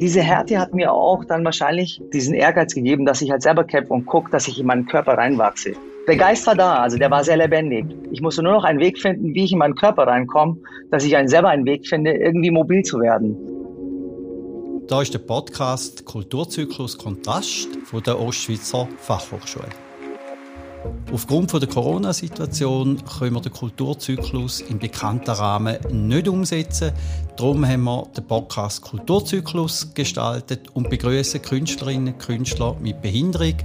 Diese Härte hat mir auch dann wahrscheinlich diesen Ehrgeiz gegeben, dass ich halt selber kämpfe und gucke, dass ich in meinen Körper reinwachse. Der Geist war da, also der war sehr lebendig. Ich musste nur noch einen Weg finden, wie ich in meinen Körper reinkomme, dass ich einen selber einen Weg finde, irgendwie mobil zu werden. Da ist der Podcast Kulturzyklus Kontrast von der Ostschweizer Fachhochschule. Aufgrund der Corona-Situation können wir den Kulturzyklus im bekannten Rahmen nicht umsetzen. Darum haben wir den Podcast Kulturzyklus gestaltet und begrüßen Künstlerinnen und Künstler mit Behinderung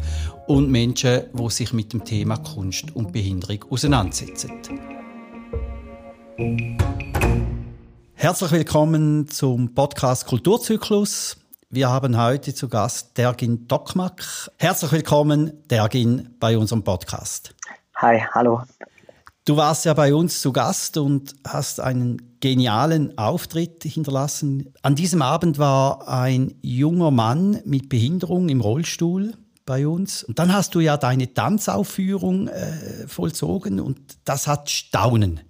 und Menschen, die sich mit dem Thema Kunst und Behinderung auseinandersetzen. Herzlich willkommen zum Podcast Kulturzyklus. Wir haben heute zu Gast Dergin Dokmak. Herzlich willkommen, Dergin, bei unserem Podcast. Hi, hallo. Du warst ja bei uns zu Gast und hast einen genialen Auftritt hinterlassen. An diesem Abend war ein junger Mann mit Behinderung im Rollstuhl bei uns. Und dann hast du ja deine Tanzaufführung äh, vollzogen und das hat Staunen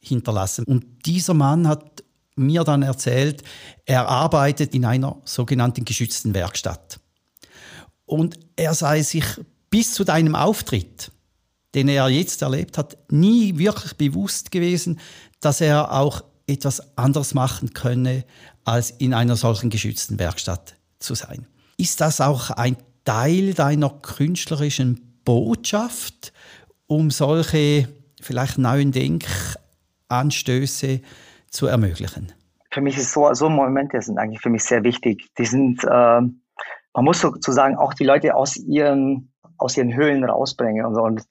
hinterlassen. Und dieser Mann hat mir dann erzählt, er arbeitet in einer sogenannten geschützten Werkstatt. Und er sei sich bis zu deinem Auftritt, den er jetzt erlebt hat, nie wirklich bewusst gewesen, dass er auch etwas anderes machen könne, als in einer solchen geschützten Werkstatt zu sein. Ist das auch ein Teil deiner künstlerischen Botschaft, um solche vielleicht neuen Denkanstöße zu ermöglichen? Für mich ist so, so Momente sind eigentlich für mich sehr wichtig. Die sind, äh, man muss sozusagen auch die Leute aus ihren, aus ihren Höhlen rausbringen und so. Und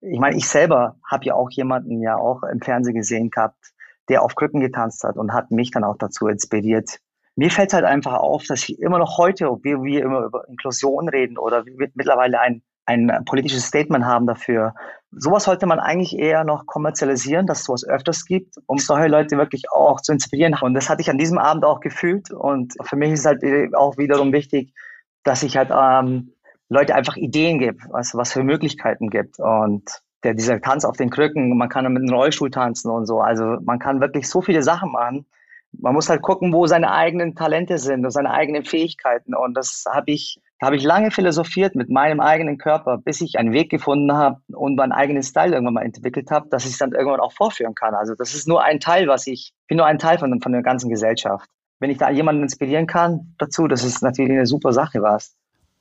ich meine, ich selber habe ja auch jemanden ja auch im Fernsehen gesehen gehabt, der auf Krücken getanzt hat und hat mich dann auch dazu inspiriert. Mir fällt halt einfach auf, dass ich immer noch heute, wie wir immer über Inklusion reden oder mittlerweile ein ein politisches Statement haben dafür. Sowas sollte man eigentlich eher noch kommerzialisieren, dass es sowas öfters gibt, um solche Leute wirklich auch zu inspirieren. Und das hatte ich an diesem Abend auch gefühlt. Und für mich ist es halt auch wiederum wichtig, dass ich halt ähm, Leute einfach Ideen gebe, was, was für Möglichkeiten gibt. Und der, dieser Tanz auf den Krücken, man kann mit einem Rollstuhl tanzen und so. Also man kann wirklich so viele Sachen machen. Man muss halt gucken, wo seine eigenen Talente sind und seine eigenen Fähigkeiten. Und das habe ich da habe ich lange philosophiert mit meinem eigenen Körper, bis ich einen Weg gefunden habe und meinen eigenen Style irgendwann mal entwickelt habe, dass ich es dann irgendwann auch vorführen kann. Also das ist nur ein Teil, was ich, bin nur ein Teil von, von der ganzen Gesellschaft. Wenn ich da jemanden inspirieren kann dazu, das ist natürlich eine super Sache was.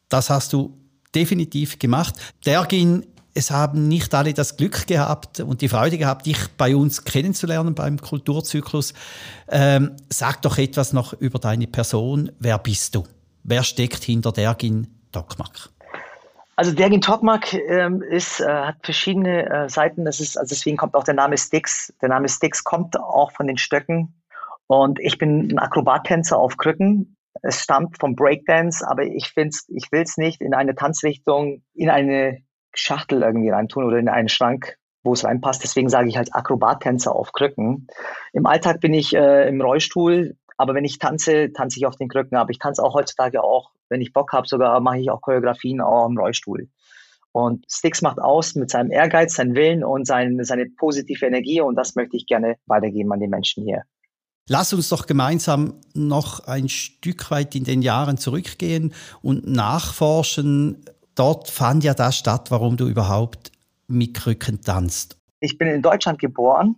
Das hast du definitiv gemacht. Dergin, es haben nicht alle das Glück gehabt und die Freude gehabt, dich bei uns kennenzulernen beim Kulturzyklus. Ähm, sag doch etwas noch über deine Person. Wer bist du? Wer steckt hinter Dergin Tokmak? Also Dergin Tokmak ähm, ist, äh, hat verschiedene äh, Seiten. Das ist, also deswegen kommt auch der Name Sticks. Der Name Sticks kommt auch von den Stöcken. Und ich bin ein Akrobattänzer auf Krücken. Es stammt vom Breakdance, aber ich ich will es nicht in eine Tanzrichtung, in eine Schachtel irgendwie reintun oder in einen Schrank, wo es reinpasst. Deswegen sage ich halt Akrobattänzer auf Krücken. Im Alltag bin ich äh, im Rollstuhl, aber wenn ich tanze, tanze ich auf den Krücken. Aber ich tanze auch heutzutage auch, wenn ich Bock habe, sogar mache ich auch Choreografien auch im Rollstuhl. Und Sticks macht aus mit seinem Ehrgeiz, seinem Willen und sein, seine positive Energie. Und das möchte ich gerne weitergeben an die Menschen hier. Lass uns doch gemeinsam noch ein Stück weit in den Jahren zurückgehen und nachforschen. Dort fand ja das statt, warum du überhaupt mit Krücken tanzt. Ich bin in Deutschland geboren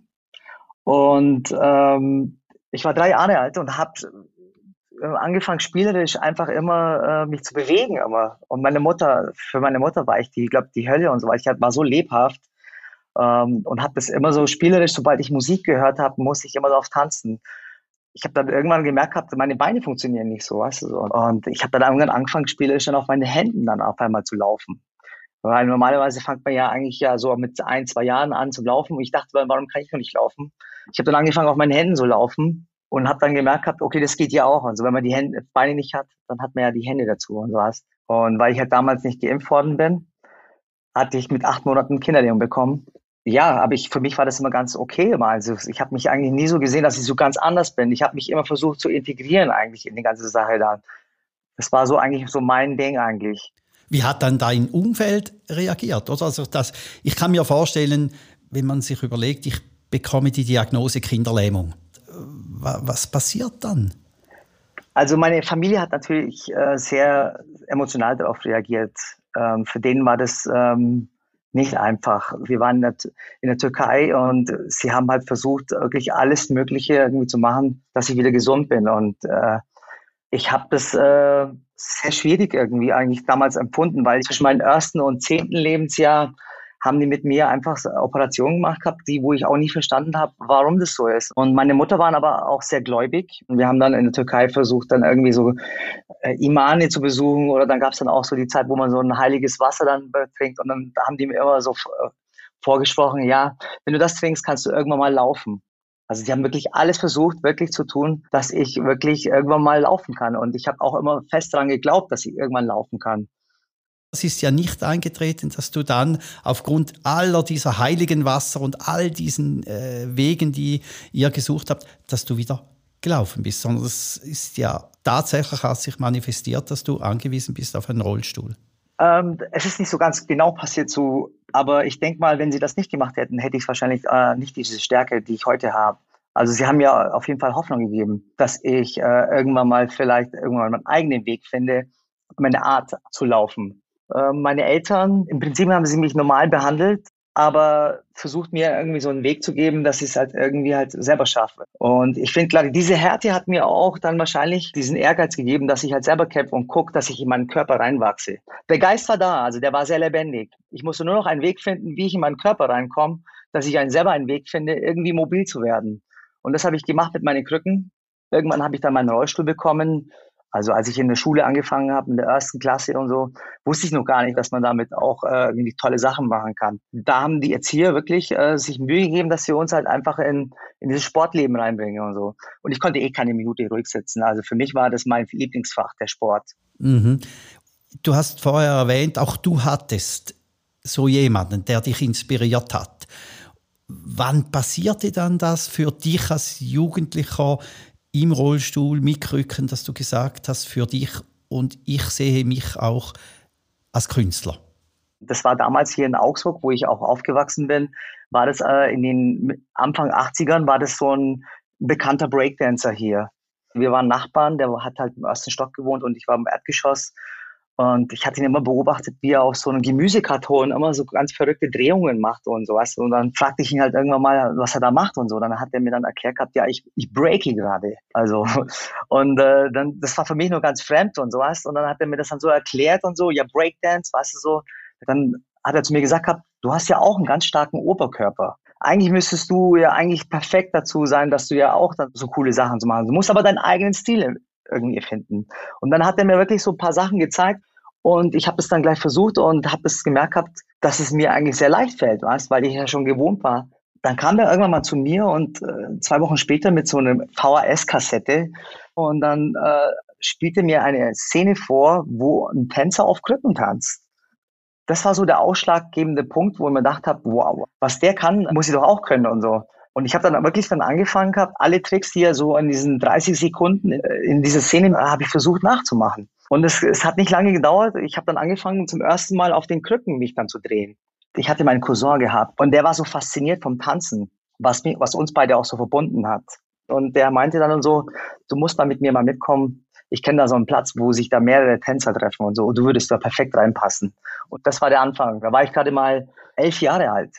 und ähm, ich war drei Jahre alt und habe äh, angefangen spielerisch einfach immer äh, mich zu bewegen immer. Und meine Mutter, für meine Mutter war ich die, glaube die Hölle und so weiter. Ich war so lebhaft ähm, und habe das immer so spielerisch, sobald ich Musik gehört habe, musste ich immer darauf tanzen. Ich habe dann irgendwann gemerkt gehabt, meine Beine funktionieren nicht so, weißt du so. Und ich habe dann irgendwann angefangen, spielerisch dann auf meine Händen dann auf einmal zu laufen. Weil normalerweise fängt man ja eigentlich ja so mit ein, zwei Jahren an zu laufen. Und ich dachte, warum kann ich noch nicht laufen? Ich habe dann angefangen, auf meinen Händen zu laufen und habe dann gemerkt gehabt, okay, das geht ja auch. Also wenn man die Hände, Beine nicht hat, dann hat man ja die Hände dazu und sowas. Und weil ich halt damals nicht geimpft worden bin, hatte ich mit acht Monaten Kinderlähmung bekommen. Ja, aber ich, für mich war das immer ganz okay immer. Also ich habe mich eigentlich nie so gesehen, dass ich so ganz anders bin. Ich habe mich immer versucht zu integrieren eigentlich in die ganze Sache da. Das war so eigentlich so mein Ding eigentlich. Wie hat dann dein Umfeld reagiert? Also das, ich kann mir vorstellen, wenn man sich überlegt, ich bekomme die Diagnose Kinderlähmung. Was passiert dann? Also meine Familie hat natürlich äh, sehr emotional darauf reagiert. Ähm, für den war das ähm, nicht einfach. Wir waren in der, Türkei und sie haben halt versucht, wirklich alles Mögliche irgendwie zu machen, dass ich wieder gesund bin. Und äh, ich habe das äh, sehr schwierig irgendwie eigentlich damals empfunden, weil zwischen meinem ersten und zehnten Lebensjahr haben die mit mir einfach Operationen gemacht gehabt, die, wo ich auch nicht verstanden habe, warum das so ist. Und meine Mutter waren aber auch sehr gläubig. Und wir haben dann in der Türkei versucht, dann irgendwie so äh, Imane zu besuchen. Oder dann gab es dann auch so die Zeit, wo man so ein heiliges Wasser dann trinkt. Und dann haben die mir immer so äh, vorgesprochen, ja, wenn du das trinkst, kannst du irgendwann mal laufen. Also die haben wirklich alles versucht, wirklich zu tun, dass ich wirklich irgendwann mal laufen kann. Und ich habe auch immer fest daran geglaubt, dass ich irgendwann laufen kann. Es ist ja nicht eingetreten, dass du dann aufgrund aller dieser heiligen Wasser und all diesen äh, Wegen, die ihr gesucht habt, dass du wieder gelaufen bist, sondern es ist ja tatsächlich hat sich manifestiert, dass du angewiesen bist auf einen Rollstuhl. Ähm, es ist nicht so ganz genau passiert so, aber ich denke mal, wenn sie das nicht gemacht hätten, hätte ich wahrscheinlich äh, nicht diese Stärke, die ich heute habe. Also sie haben mir auf jeden Fall Hoffnung gegeben, dass ich äh, irgendwann mal vielleicht irgendwann meinen eigenen Weg finde, meine Art zu laufen. Äh, meine Eltern, im Prinzip haben sie mich normal behandelt, aber versucht mir irgendwie so einen Weg zu geben, dass ich es halt irgendwie halt selber schaffe. Und ich finde, klar, diese Härte hat mir auch dann wahrscheinlich diesen Ehrgeiz gegeben, dass ich halt selber kämpfe und gucke, dass ich in meinen Körper reinwachse. Der Geist war da, also der war sehr lebendig. Ich musste nur noch einen Weg finden, wie ich in meinen Körper reinkomme, dass ich einen selber einen Weg finde, irgendwie mobil zu werden. Und das habe ich gemacht mit meinen Krücken. Irgendwann habe ich dann meinen Rollstuhl bekommen. Also als ich in der Schule angefangen habe, in der ersten Klasse und so, wusste ich noch gar nicht, dass man damit auch äh, irgendwie tolle Sachen machen kann. Da haben die Erzieher wirklich äh, sich Mühe gegeben, dass sie uns halt einfach in, in dieses Sportleben reinbringen und so. Und ich konnte eh keine Minute ruhig sitzen. Also für mich war das mein Lieblingsfach, der Sport. Mhm. Du hast vorher erwähnt, auch du hattest so jemanden, der dich inspiriert hat. Wann passierte dann das für dich als Jugendlicher im Rollstuhl mitrücken, dass du gesagt hast, für dich und ich sehe mich auch als Künstler? Das war damals hier in Augsburg, wo ich auch aufgewachsen bin, war das äh, in den Anfang 80ern, war das so ein bekannter Breakdancer hier. Wir waren Nachbarn, der hat halt im ersten Stock gewohnt und ich war im Erdgeschoss und ich hatte ihn immer beobachtet, wie er auf so einem Gemüsekarton immer so ganz verrückte Drehungen macht und sowas. Und dann fragte ich ihn halt irgendwann mal, was er da macht und so. Dann hat er mir dann erklärt gehabt, ja, ich, ich breake gerade. Also, und äh, dann, das war für mich nur ganz fremd und sowas. Und dann hat er mir das dann so erklärt und so, ja, Breakdance, weißt du so. Dann hat er zu mir gesagt gehabt, du hast ja auch einen ganz starken Oberkörper. Eigentlich müsstest du ja eigentlich perfekt dazu sein, dass du ja auch so coole Sachen zu machen. Du musst aber deinen eigenen Stil irgendwie finden. Und dann hat er mir wirklich so ein paar Sachen gezeigt und ich habe es dann gleich versucht und habe es gemerkt gehabt, dass es mir eigentlich sehr leicht fällt, weißt, weil ich ja schon gewohnt war. Dann kam er irgendwann mal zu mir und äh, zwei Wochen später mit so einer VHS-Kassette und dann äh, spielte mir eine Szene vor, wo ein Tänzer auf Krücken tanzt. Das war so der ausschlaggebende Punkt, wo ich mir gedacht habe, wow, was der kann, muss ich doch auch können und so. Und ich habe dann wirklich dann angefangen gehabt, alle Tricks, die er so in diesen 30 Sekunden äh, in dieser Szene äh, habe ich versucht nachzumachen. Und es, es hat nicht lange gedauert. Ich habe dann angefangen, zum ersten Mal auf den Krücken mich dann zu drehen. Ich hatte meinen Cousin gehabt und der war so fasziniert vom Tanzen, was, mich, was uns beide auch so verbunden hat. Und der meinte dann so, du musst mal mit mir mal mitkommen. Ich kenne da so einen Platz, wo sich da mehrere Tänzer treffen und so. Und du würdest da perfekt reinpassen. Und das war der Anfang. Da war ich gerade mal elf Jahre alt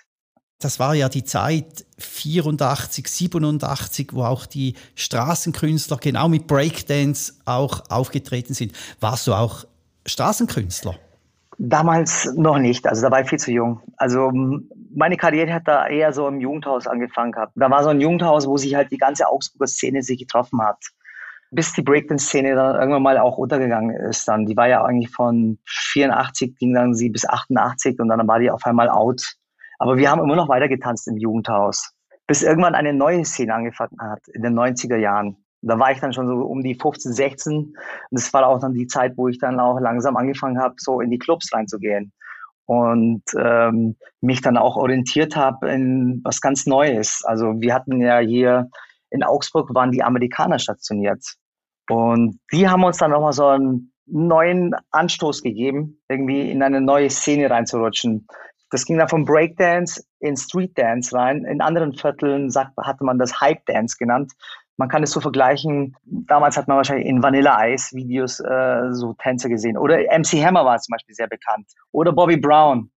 das war ja die Zeit 84, 87, wo auch die Straßenkünstler genau mit Breakdance auch aufgetreten sind. Warst du auch Straßenkünstler? Damals noch nicht, also da war ich viel zu jung. Also meine Karriere hat da eher so im Jugendhaus angefangen gehabt. Da war so ein Jugendhaus, wo sich halt die ganze Augsburger Szene sich getroffen hat. Bis die Breakdance-Szene dann irgendwann mal auch untergegangen ist dann. Die war ja eigentlich von 84, ging dann sie bis 88 und dann war die auf einmal out. Aber wir haben immer noch weiter getanzt im Jugendhaus, bis irgendwann eine neue Szene angefangen hat, in den 90er Jahren. Da war ich dann schon so um die 15, 16. Und das war auch dann die Zeit, wo ich dann auch langsam angefangen habe, so in die Clubs reinzugehen. Und ähm, mich dann auch orientiert habe in was ganz Neues. Also wir hatten ja hier in Augsburg waren die Amerikaner stationiert. Und die haben uns dann nochmal so einen neuen Anstoß gegeben, irgendwie in eine neue Szene reinzurutschen. Das ging dann vom Breakdance in Street Dance rein. In anderen Vierteln sagt, hatte man das Hype Dance genannt. Man kann es so vergleichen. Damals hat man wahrscheinlich in Vanilla Ice Videos äh, so Tänze gesehen. Oder MC Hammer war zum Beispiel sehr bekannt. Oder Bobby Brown.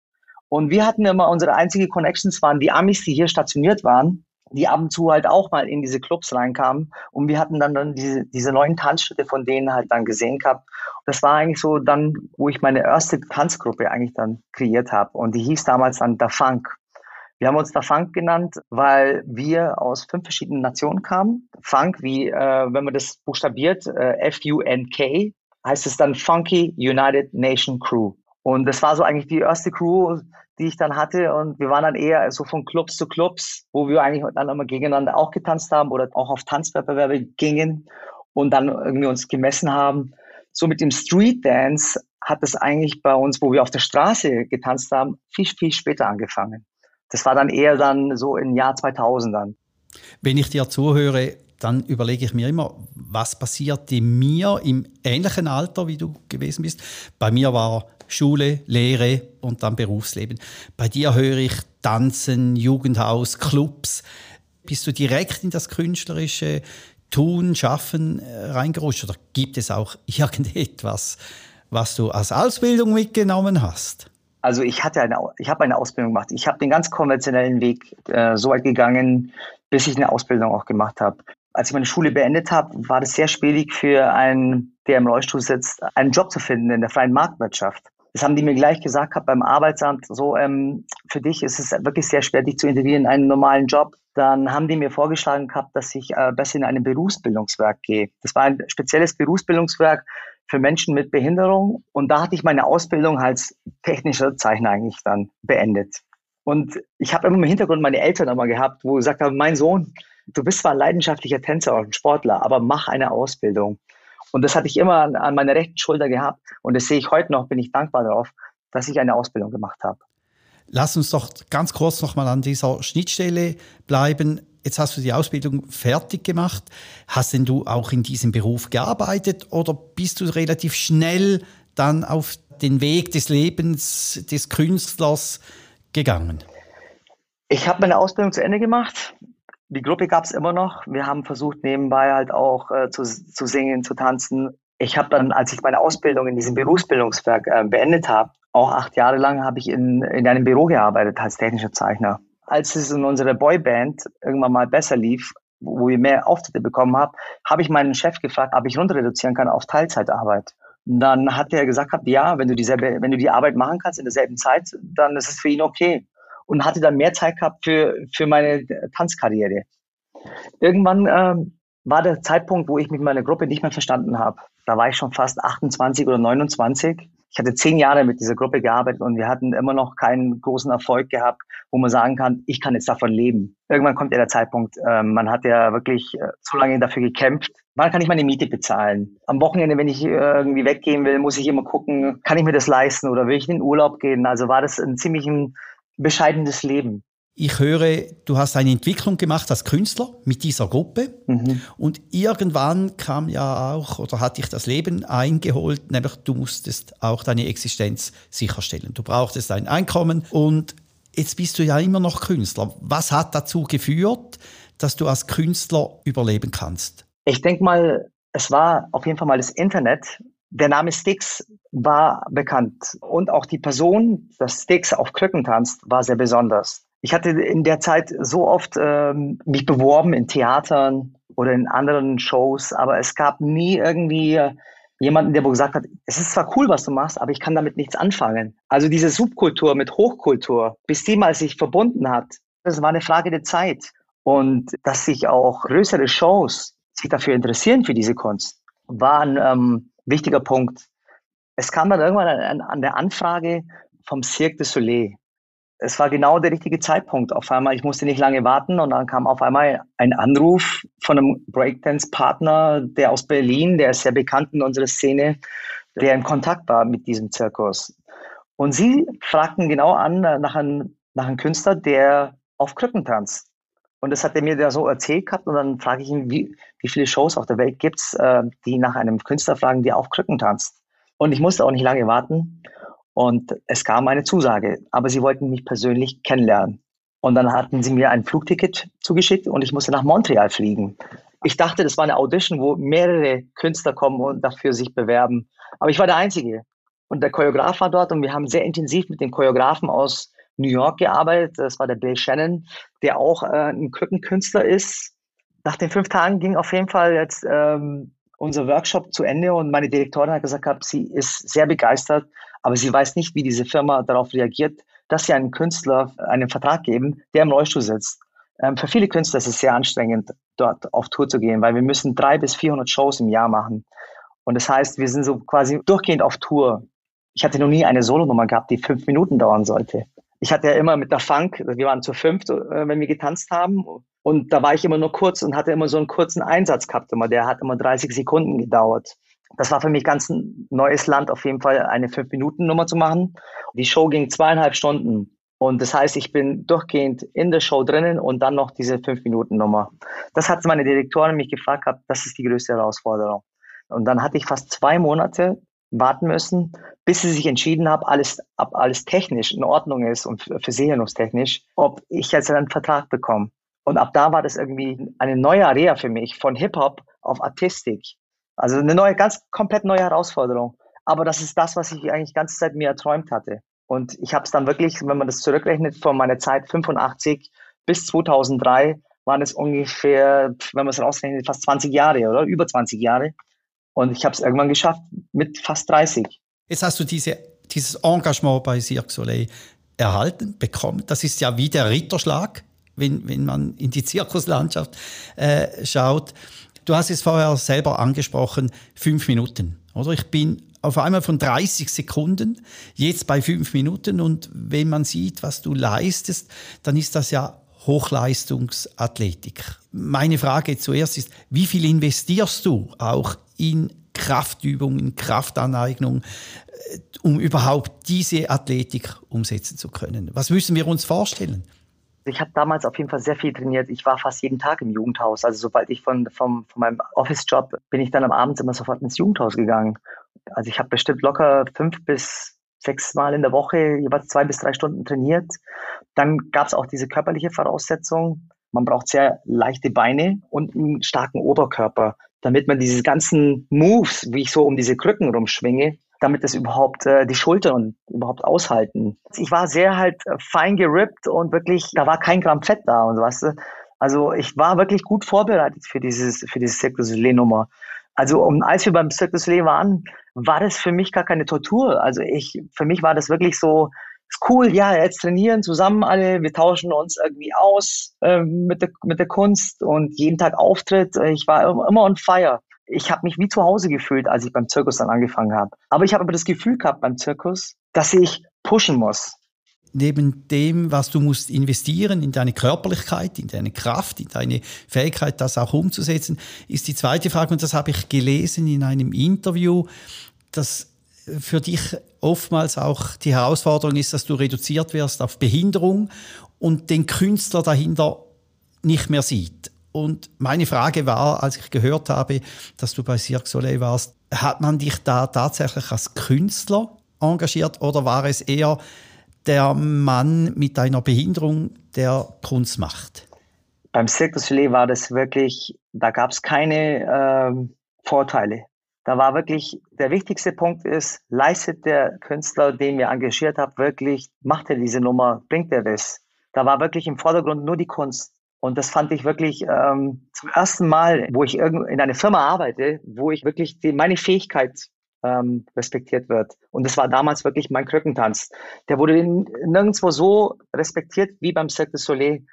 Und wir hatten immer unsere einzige Connections waren die Amis, die hier stationiert waren, die ab und zu halt auch mal in diese Clubs reinkamen. Und wir hatten dann, dann diese, diese neuen Tanzschritte von denen halt dann gesehen gehabt. Das war eigentlich so dann, wo ich meine erste Tanzgruppe eigentlich dann kreiert habe. Und die hieß damals dann Da Funk. Wir haben uns da Funk genannt, weil wir aus fünf verschiedenen Nationen kamen. Funk, wie äh, wenn man das buchstabiert, äh, F-U-N-K, heißt es dann Funky United Nation Crew. Und das war so eigentlich die erste Crew, die ich dann hatte. Und wir waren dann eher so von Clubs zu Clubs, wo wir eigentlich dann immer gegeneinander auch getanzt haben oder auch auf Tanzwettbewerbe gingen und dann irgendwie uns gemessen haben. So mit dem Street Dance hat es eigentlich bei uns, wo wir auf der Straße getanzt haben, viel, viel später angefangen. Das war dann eher dann so im Jahr 2000 dann. Wenn ich dir zuhöre, dann überlege ich mir immer, was passierte mir im ähnlichen Alter, wie du gewesen bist. Bei mir war Schule, Lehre und dann Berufsleben. Bei dir höre ich Tanzen, Jugendhaus, Clubs. Bist du direkt in das künstlerische Tun, Schaffen äh, reingerutscht oder gibt es auch irgendetwas, was du als Ausbildung mitgenommen hast? Also ich hatte eine, ich habe eine Ausbildung gemacht. Ich habe den ganz konventionellen Weg äh, so weit gegangen, bis ich eine Ausbildung auch gemacht habe. Als ich meine Schule beendet habe, war das sehr schwierig für einen, der im Rollstuhl sitzt, einen Job zu finden in der freien Marktwirtschaft. Das haben die mir gleich gesagt gehabt beim Arbeitsamt. So, ähm, für dich ist es wirklich sehr schwer, dich zu integrieren in einen normalen Job. Dann haben die mir vorgeschlagen gehabt, dass ich äh, besser in ein Berufsbildungswerk gehe. Das war ein spezielles Berufsbildungswerk für Menschen mit Behinderung. Und da hatte ich meine Ausbildung als technischer Zeichner eigentlich dann beendet. Und ich habe immer im Hintergrund meine Eltern immer gehabt, wo gesagt haben, mein Sohn, du bist zwar leidenschaftlicher Tänzer und Sportler, aber mach eine Ausbildung. Und das hatte ich immer an, an meiner rechten Schulter gehabt. Und das sehe ich heute noch, bin ich dankbar darauf, dass ich eine Ausbildung gemacht habe. Lass uns doch ganz kurz nochmal an dieser Schnittstelle bleiben. Jetzt hast du die Ausbildung fertig gemacht. Hast denn du auch in diesem Beruf gearbeitet oder bist du relativ schnell dann auf den Weg des Lebens des Künstlers gegangen? Ich habe meine Ausbildung zu Ende gemacht. Die Gruppe gab es immer noch. Wir haben versucht, nebenbei halt auch äh, zu, zu singen, zu tanzen. Ich habe dann, als ich meine Ausbildung in diesem Berufsbildungswerk äh, beendet habe, auch acht Jahre lang habe ich in, in einem Büro gearbeitet als technischer Zeichner als es in unserer Boyband irgendwann mal besser lief, wo wir mehr Auftritte bekommen haben, habe ich meinen Chef gefragt, ob ich runter reduzieren kann auf Teilzeitarbeit. Und dann hat er gesagt, ja, wenn du dieselbe, wenn du die Arbeit machen kannst in derselben Zeit, dann ist es für ihn okay. Und hatte dann mehr Zeit gehabt für, für meine Tanzkarriere. Irgendwann ähm, war der Zeitpunkt, wo ich mit meiner Gruppe nicht mehr verstanden habe. Da war ich schon fast 28 oder 29 ich hatte zehn Jahre mit dieser Gruppe gearbeitet und wir hatten immer noch keinen großen Erfolg gehabt, wo man sagen kann, ich kann jetzt davon leben. Irgendwann kommt ja der Zeitpunkt, äh, man hat ja wirklich äh, zu lange dafür gekämpft. Wann kann ich meine Miete bezahlen? Am Wochenende, wenn ich äh, irgendwie weggehen will, muss ich immer gucken, kann ich mir das leisten oder will ich in den Urlaub gehen? Also war das ein ziemlich bescheidenes Leben. Ich höre, du hast eine Entwicklung gemacht als Künstler mit dieser Gruppe mhm. und irgendwann kam ja auch oder hat dich das Leben eingeholt, nämlich du musstest auch deine Existenz sicherstellen. Du brauchtest ein Einkommen und jetzt bist du ja immer noch Künstler. Was hat dazu geführt, dass du als Künstler überleben kannst? Ich denke mal, es war auf jeden Fall mal das Internet. Der Name Stix war bekannt und auch die Person, dass Stix auf Krücken tanzt, war sehr besonders. Ich hatte in der Zeit so oft ähm, mich beworben in Theatern oder in anderen Shows, aber es gab nie irgendwie jemanden, der gesagt hat, es ist zwar cool, was du machst, aber ich kann damit nichts anfangen. Also diese Subkultur mit Hochkultur, bis die mal sich verbunden hat, das war eine Frage der Zeit. Und dass sich auch größere Shows sich dafür interessieren für diese Kunst, war ein ähm, wichtiger Punkt. Es kam dann irgendwann an, an der Anfrage vom Cirque du Soleil es war genau der richtige Zeitpunkt. Auf einmal, ich musste nicht lange warten und dann kam auf einmal ein Anruf von einem Breakdance-Partner, der aus Berlin, der ist sehr bekannt in unserer Szene, der in Kontakt war mit diesem Zirkus. Und sie fragten genau an nach einem, nach einem Künstler, der auf Krücken tanzt. Und das hat er mir da so erzählt gehabt und dann frage ich ihn, wie, wie viele Shows auf der Welt gibt's, äh, die nach einem Künstler fragen, der auf Krücken tanzt. Und ich musste auch nicht lange warten. Und es kam eine Zusage, aber sie wollten mich persönlich kennenlernen. Und dann hatten sie mir ein Flugticket zugeschickt und ich musste nach Montreal fliegen. Ich dachte, das war eine Audition, wo mehrere Künstler kommen und dafür sich bewerben. Aber ich war der Einzige. Und der Choreograf war dort und wir haben sehr intensiv mit dem Choreografen aus New York gearbeitet. Das war der Bill Shannon, der auch äh, ein Krückenkünstler ist. Nach den fünf Tagen ging auf jeden Fall jetzt ähm, unser Workshop zu Ende und meine Direktorin hat gesagt, sie ist sehr begeistert, aber sie weiß nicht, wie diese Firma darauf reagiert, dass sie einem Künstler einen Vertrag geben, der im Rollstuhl sitzt. Ähm, für viele Künstler ist es sehr anstrengend, dort auf Tour zu gehen, weil wir müssen drei bis 400 Shows im Jahr machen. Und das heißt, wir sind so quasi durchgehend auf Tour. Ich hatte noch nie eine Solonummer gehabt, die fünf Minuten dauern sollte. Ich hatte ja immer mit der Funk, wir waren zu fünft, äh, wenn wir getanzt haben. Und da war ich immer nur kurz und hatte immer so einen kurzen Einsatz gehabt. Immer. Der hat immer 30 Sekunden gedauert. Das war für mich ganz ein neues Land, auf jeden Fall eine Fünf-Minuten-Nummer zu machen. Die Show ging zweieinhalb Stunden. Und das heißt, ich bin durchgehend in der Show drinnen und dann noch diese Fünf-Minuten-Nummer. Das hat meine Direktorin mich gefragt, gehabt, das ist die größte Herausforderung. Und dann hatte ich fast zwei Monate warten müssen, bis sie sich entschieden haben, alles, ob alles technisch in Ordnung ist und versicherungstechnisch, ob ich jetzt einen Vertrag bekomme. Und ab da war das irgendwie eine neue Area für mich, von Hip-Hop auf Artistik. Also eine neue, ganz komplett neue Herausforderung. Aber das ist das, was ich eigentlich die ganze Zeit mir erträumt hatte. Und ich habe es dann wirklich, wenn man das zurückrechnet, von meiner Zeit 85 bis 2003 waren es ungefähr, wenn man es rausrechnet, fast 20 Jahre oder über 20 Jahre. Und ich habe es irgendwann geschafft mit fast 30. Jetzt hast du diese, dieses Engagement bei Cirque Soleil erhalten, bekommen. Das ist ja wie der Ritterschlag, wenn, wenn man in die Zirkuslandschaft äh, schaut. Du hast es vorher selber angesprochen, fünf Minuten. Oder ich bin auf einmal von 30 Sekunden jetzt bei fünf Minuten und wenn man sieht, was du leistest, dann ist das ja Hochleistungsathletik. Meine Frage zuerst ist, wie viel investierst du auch in Kraftübungen, Kraftaneignung, äh, um überhaupt diese Athletik umsetzen zu können? Was müssen wir uns vorstellen? Ich habe damals auf jeden Fall sehr viel trainiert. Ich war fast jeden Tag im Jugendhaus. Also sobald ich von, vom, von meinem Office-Job bin ich dann am Abend immer sofort ins Jugendhaus gegangen. Also ich habe bestimmt locker fünf bis sechs Mal in der Woche jeweils zwei bis drei Stunden trainiert. Dann gab es auch diese körperliche Voraussetzung. Man braucht sehr leichte Beine und einen starken Oberkörper, damit man diese ganzen Moves, wie ich so um diese Krücken rumschwinge, damit das überhaupt äh, die Schultern überhaupt aushalten. Ich war sehr halt äh, fein gerippt und wirklich, da war kein Gramm Fett da und was. Also ich war wirklich gut vorbereitet für dieses für dieses Cirque du Soleil Nummer. Also um, als wir beim Cirque du Soleil waren, war das für mich gar keine Tortur. Also ich für mich war das wirklich so ist cool, ja, jetzt trainieren zusammen alle, wir tauschen uns irgendwie aus äh, mit, der, mit der Kunst und jeden Tag Auftritt. Ich war immer on fire ich habe mich wie zu Hause gefühlt, als ich beim Zirkus dann angefangen habe. Aber ich habe aber das Gefühl gehabt beim Zirkus, dass ich pushen muss. Neben dem, was du musst investieren in deine Körperlichkeit, in deine Kraft, in deine Fähigkeit, das auch umzusetzen, ist die zweite Frage, und das habe ich gelesen in einem Interview, dass für dich oftmals auch die Herausforderung ist, dass du reduziert wirst auf Behinderung und den Künstler dahinter nicht mehr sieht. Und meine Frage war, als ich gehört habe, dass du bei Cirque Soleil warst, hat man dich da tatsächlich als Künstler engagiert oder war es eher der Mann mit einer Behinderung, der Kunst macht? Beim Cirque Soleil war das wirklich, da gab es keine ähm, Vorteile. Da war wirklich, der wichtigste Punkt ist, leistet der Künstler, den wir engagiert haben, wirklich, macht er diese Nummer, bringt er das? Da war wirklich im Vordergrund nur die Kunst. Und das fand ich wirklich ähm, zum ersten Mal, wo ich in einer Firma arbeite, wo ich wirklich die, meine Fähigkeit ähm, respektiert wird. Und das war damals wirklich mein Krückentanz. Der wurde nirgendwo so respektiert wie beim Cirque du Soleil.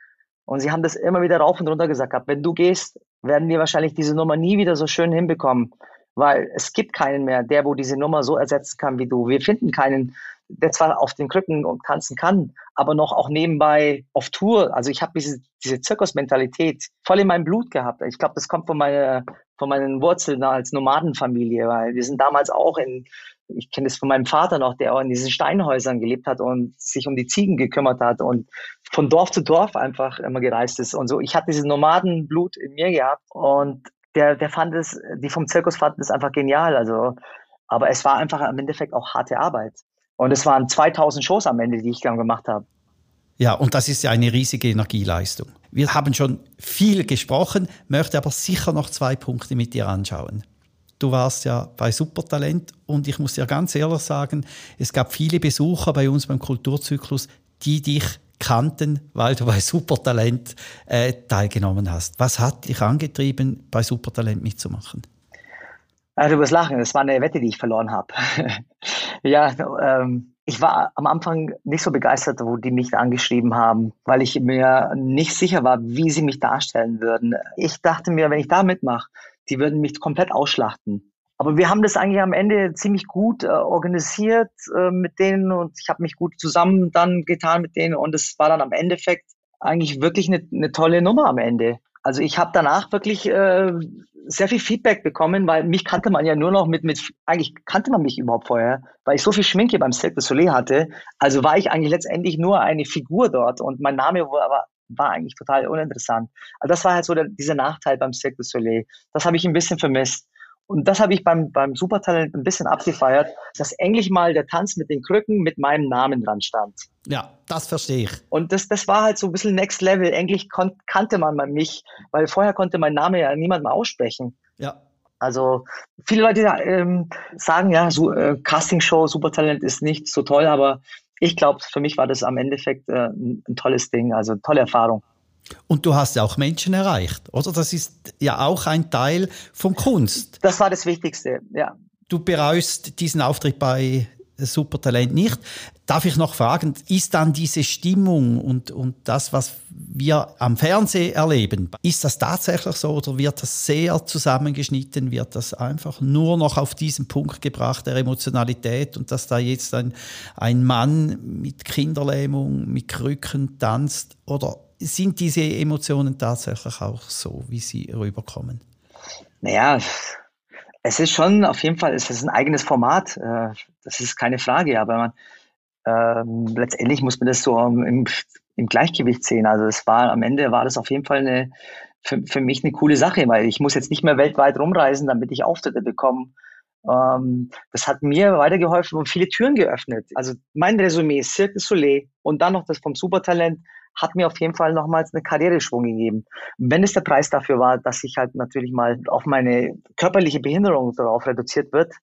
Und sie haben das immer wieder rauf und runter gesagt. Wenn du gehst, werden wir wahrscheinlich diese Nummer nie wieder so schön hinbekommen, weil es gibt keinen mehr, der wo diese Nummer so ersetzen kann wie du. Wir finden keinen, der zwar auf den Krücken und tanzen kann, aber noch auch nebenbei auf Tour. Also ich habe diese, diese Zirkusmentalität voll in meinem Blut gehabt. Ich glaube, das kommt von meiner von meinen Wurzeln als Nomadenfamilie, weil wir sind damals auch in, ich kenne das von meinem Vater noch, der auch in diesen Steinhäusern gelebt hat und sich um die Ziegen gekümmert hat und von Dorf zu Dorf einfach immer gereist ist und so. Ich hatte dieses Nomadenblut in mir gehabt und der, der fand es, die vom Zirkus fanden es einfach genial. Also, aber es war einfach im Endeffekt auch harte Arbeit. Und es waren 2000 Shows am Ende, die ich dann gemacht habe. Ja, und das ist ja eine riesige Energieleistung. Wir haben schon viel gesprochen, möchte aber sicher noch zwei Punkte mit dir anschauen. Du warst ja bei Supertalent und ich muss dir ganz ehrlich sagen, es gab viele Besucher bei uns beim Kulturzyklus, die dich kannten, weil du bei Supertalent äh, teilgenommen hast. Was hat dich angetrieben, bei Supertalent mitzumachen? Also, du wirst lachen, das war eine Wette, die ich verloren habe. ja, ähm, ich war am Anfang nicht so begeistert, wo die mich angeschrieben haben, weil ich mir nicht sicher war, wie sie mich darstellen würden. Ich dachte mir, wenn ich da mitmache, die würden mich komplett ausschlachten. Aber wir haben das eigentlich am Ende ziemlich gut äh, organisiert äh, mit denen und ich habe mich gut zusammen dann getan mit denen und es war dann am Endeffekt eigentlich wirklich eine, eine tolle Nummer am Ende. Also ich habe danach wirklich äh, sehr viel Feedback bekommen, weil mich kannte man ja nur noch mit, mit, eigentlich kannte man mich überhaupt vorher, weil ich so viel Schminke beim Cirque du Soleil hatte. Also war ich eigentlich letztendlich nur eine Figur dort und mein Name war, war eigentlich total uninteressant. Also das war halt so der, dieser Nachteil beim Cirque du Soleil. Das habe ich ein bisschen vermisst. Und das habe ich beim, beim Supertalent ein bisschen abgefeiert, dass endlich mal der Tanz mit den Krücken mit meinem Namen dran stand. Ja, das verstehe ich. Und das, das war halt so ein bisschen Next Level. Endlich kannte man mich, weil vorher konnte mein Name ja niemand mehr aussprechen. Ja. Also viele Leute ähm, sagen ja, so, äh, Castingshow, Supertalent ist nicht so toll, aber ich glaube, für mich war das am Endeffekt äh, ein, ein tolles Ding, also eine tolle Erfahrung. Und du hast ja auch Menschen erreicht, oder? Das ist ja auch ein Teil von Kunst. Das war das Wichtigste, ja. Du bereust diesen Auftritt bei Supertalent nicht. Darf ich noch fragen, ist dann diese Stimmung und, und das, was wir am Fernsehen erleben, ist das tatsächlich so oder wird das sehr zusammengeschnitten? Wird das einfach nur noch auf diesen Punkt gebracht der Emotionalität und dass da jetzt ein, ein Mann mit Kinderlähmung, mit Krücken tanzt? Oder sind diese Emotionen tatsächlich auch so, wie sie rüberkommen? Naja, es ist schon auf jeden Fall, es ist ein eigenes Format, äh, das ist keine Frage, aber man, ähm, letztendlich muss man das so im, im, Gleichgewicht sehen. Also es war am Ende war das auf jeden Fall eine für, für mich eine coole Sache, weil ich muss jetzt nicht mehr weltweit rumreisen, damit ich Auftritte bekomme. Ähm, das hat mir weitergeholfen und viele Türen geöffnet. Also mein Resümee, Cirque du Soleil und dann noch das vom Supertalent hat mir auf jeden Fall nochmals eine Karriereschwung gegeben. Wenn es der Preis dafür war, dass ich halt natürlich mal auf meine körperliche Behinderung darauf reduziert wird,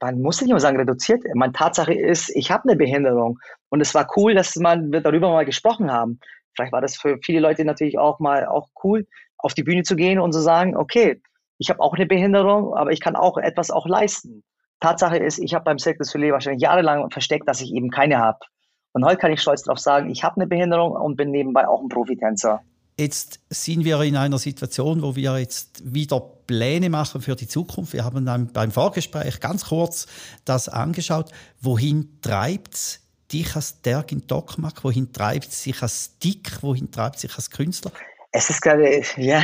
man muss nicht immer sagen reduziert. Meine Tatsache ist, ich habe eine Behinderung und es war cool, dass man wir darüber mal gesprochen haben. Vielleicht war das für viele Leute natürlich auch mal auch cool, auf die Bühne zu gehen und zu sagen, okay, ich habe auch eine Behinderung, aber ich kann auch etwas auch leisten. Tatsache ist, ich habe beim Cirque du Soleil wahrscheinlich jahrelang versteckt, dass ich eben keine habe. Und heute kann ich stolz darauf sagen, ich habe eine Behinderung und bin nebenbei auch ein Profitänzer. Jetzt sind wir in einer Situation, wo wir jetzt wieder Pläne machen für die Zukunft. Wir haben beim Vorgespräch ganz kurz das angeschaut. Wohin treibt es dich als Dergin Dokmak? Wohin treibt es sich als Dick? Wohin treibt es sich als Künstler? Es ist gerade, ja,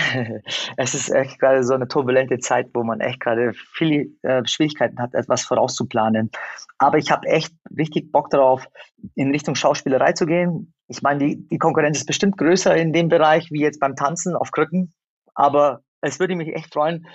es ist echt gerade so eine turbulente Zeit, wo man echt gerade viele äh, Schwierigkeiten hat, etwas vorauszuplanen. Aber ich habe echt richtig Bock darauf, in Richtung Schauspielerei zu gehen. Ich meine, die, die Konkurrenz ist bestimmt größer in dem Bereich wie jetzt beim Tanzen auf Krücken. Aber es würde mich echt freuen,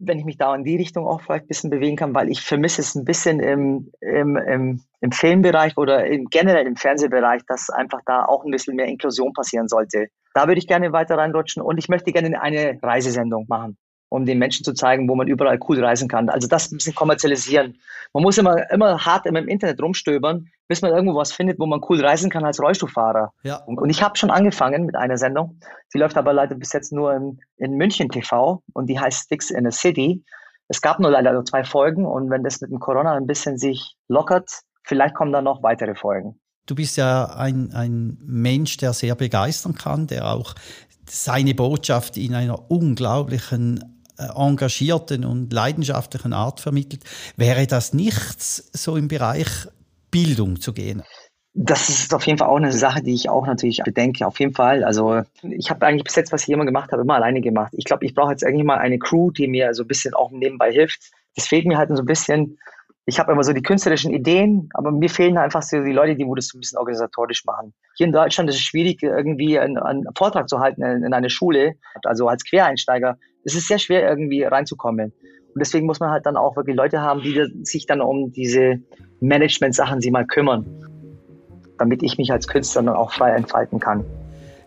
wenn ich mich da in die Richtung auch vielleicht ein bisschen bewegen kann, weil ich vermisse es ein bisschen im, im, im, im Filmbereich oder im, generell im Fernsehbereich, dass einfach da auch ein bisschen mehr Inklusion passieren sollte. Da würde ich gerne weiter reinrutschen und ich möchte gerne eine Reisesendung machen um den Menschen zu zeigen, wo man überall cool reisen kann. Also das ein bisschen kommerzialisieren. Man muss immer, immer hart im Internet rumstöbern, bis man irgendwo was findet, wo man cool reisen kann als Rollstuhlfahrer. Ja. Und, und ich habe schon angefangen mit einer Sendung. Die läuft aber leider bis jetzt nur in, in München TV und die heißt Sticks in a City. Es gab nur leider nur zwei Folgen und wenn das mit dem Corona ein bisschen sich lockert, vielleicht kommen dann noch weitere Folgen. Du bist ja ein, ein Mensch, der sehr begeistern kann, der auch seine Botschaft in einer unglaublichen engagierten und leidenschaftlichen Art vermittelt. Wäre das nichts, so im Bereich Bildung zu gehen? Das ist auf jeden Fall auch eine Sache, die ich auch natürlich bedenke. Auf jeden Fall. Also ich habe eigentlich bis jetzt, was ich immer gemacht habe, immer alleine gemacht. Ich glaube, ich brauche jetzt eigentlich mal eine Crew, die mir so ein bisschen auch nebenbei hilft. Das fehlt mir halt so ein bisschen. Ich habe immer so die künstlerischen Ideen, aber mir fehlen einfach so die Leute, die das so ein bisschen organisatorisch machen. Hier in Deutschland ist es schwierig, irgendwie einen, einen Vortrag zu halten in, in eine Schule, also als Quereinsteiger es ist sehr schwer, irgendwie reinzukommen. Und deswegen muss man halt dann auch wirklich Leute haben, die sich dann um diese Management-Sachen sie mal kümmern, damit ich mich als Künstler dann auch frei entfalten kann.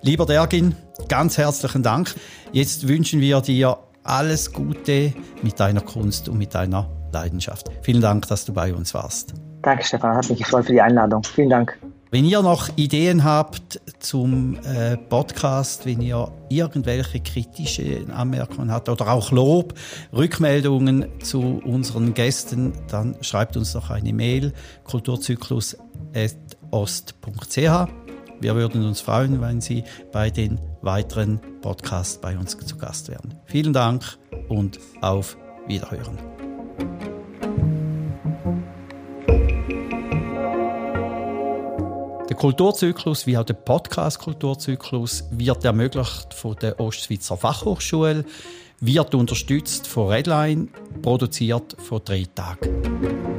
Lieber Dergin, ganz herzlichen Dank. Jetzt wünschen wir dir alles Gute mit deiner Kunst und mit deiner Leidenschaft. Vielen Dank, dass du bei uns warst. Danke, Stefan. Hat mich gefreut für die Einladung. Vielen Dank. Wenn ihr noch Ideen habt zum äh, Podcast, wenn ihr irgendwelche kritische Anmerkungen habt oder auch Lob, Rückmeldungen zu unseren Gästen, dann schreibt uns noch eine Mail kulturzyklus.ost.ch. Wir würden uns freuen, wenn Sie bei den weiteren Podcasts bei uns zu Gast wären. Vielen Dank und auf Wiederhören. Der Kulturzyklus, wie auch der Podcast-Kulturzyklus, wird ermöglicht von der Ostschweizer Fachhochschule, wird unterstützt von Redline, produziert von drei Tagen.